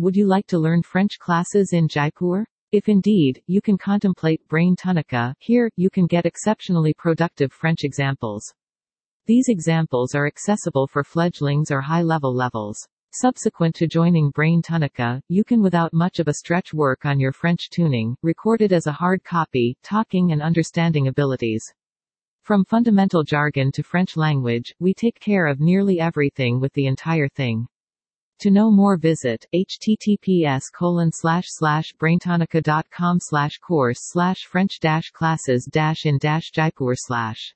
Would you like to learn French classes in Jaipur? If indeed, you can contemplate BrainTonica. Here, you can get exceptionally productive French examples. These examples are accessible for fledglings or high-level levels. Subsequent to joining BrainTonica, you can without much of a stretch work on your French tuning, recorded as a hard copy, talking and understanding abilities. From fundamental jargon to French language, we take care of nearly everything with the entire thing. To know more visit https colon slash slash braintonica.com slash course slash French dash classes dash in dash Jaipur slash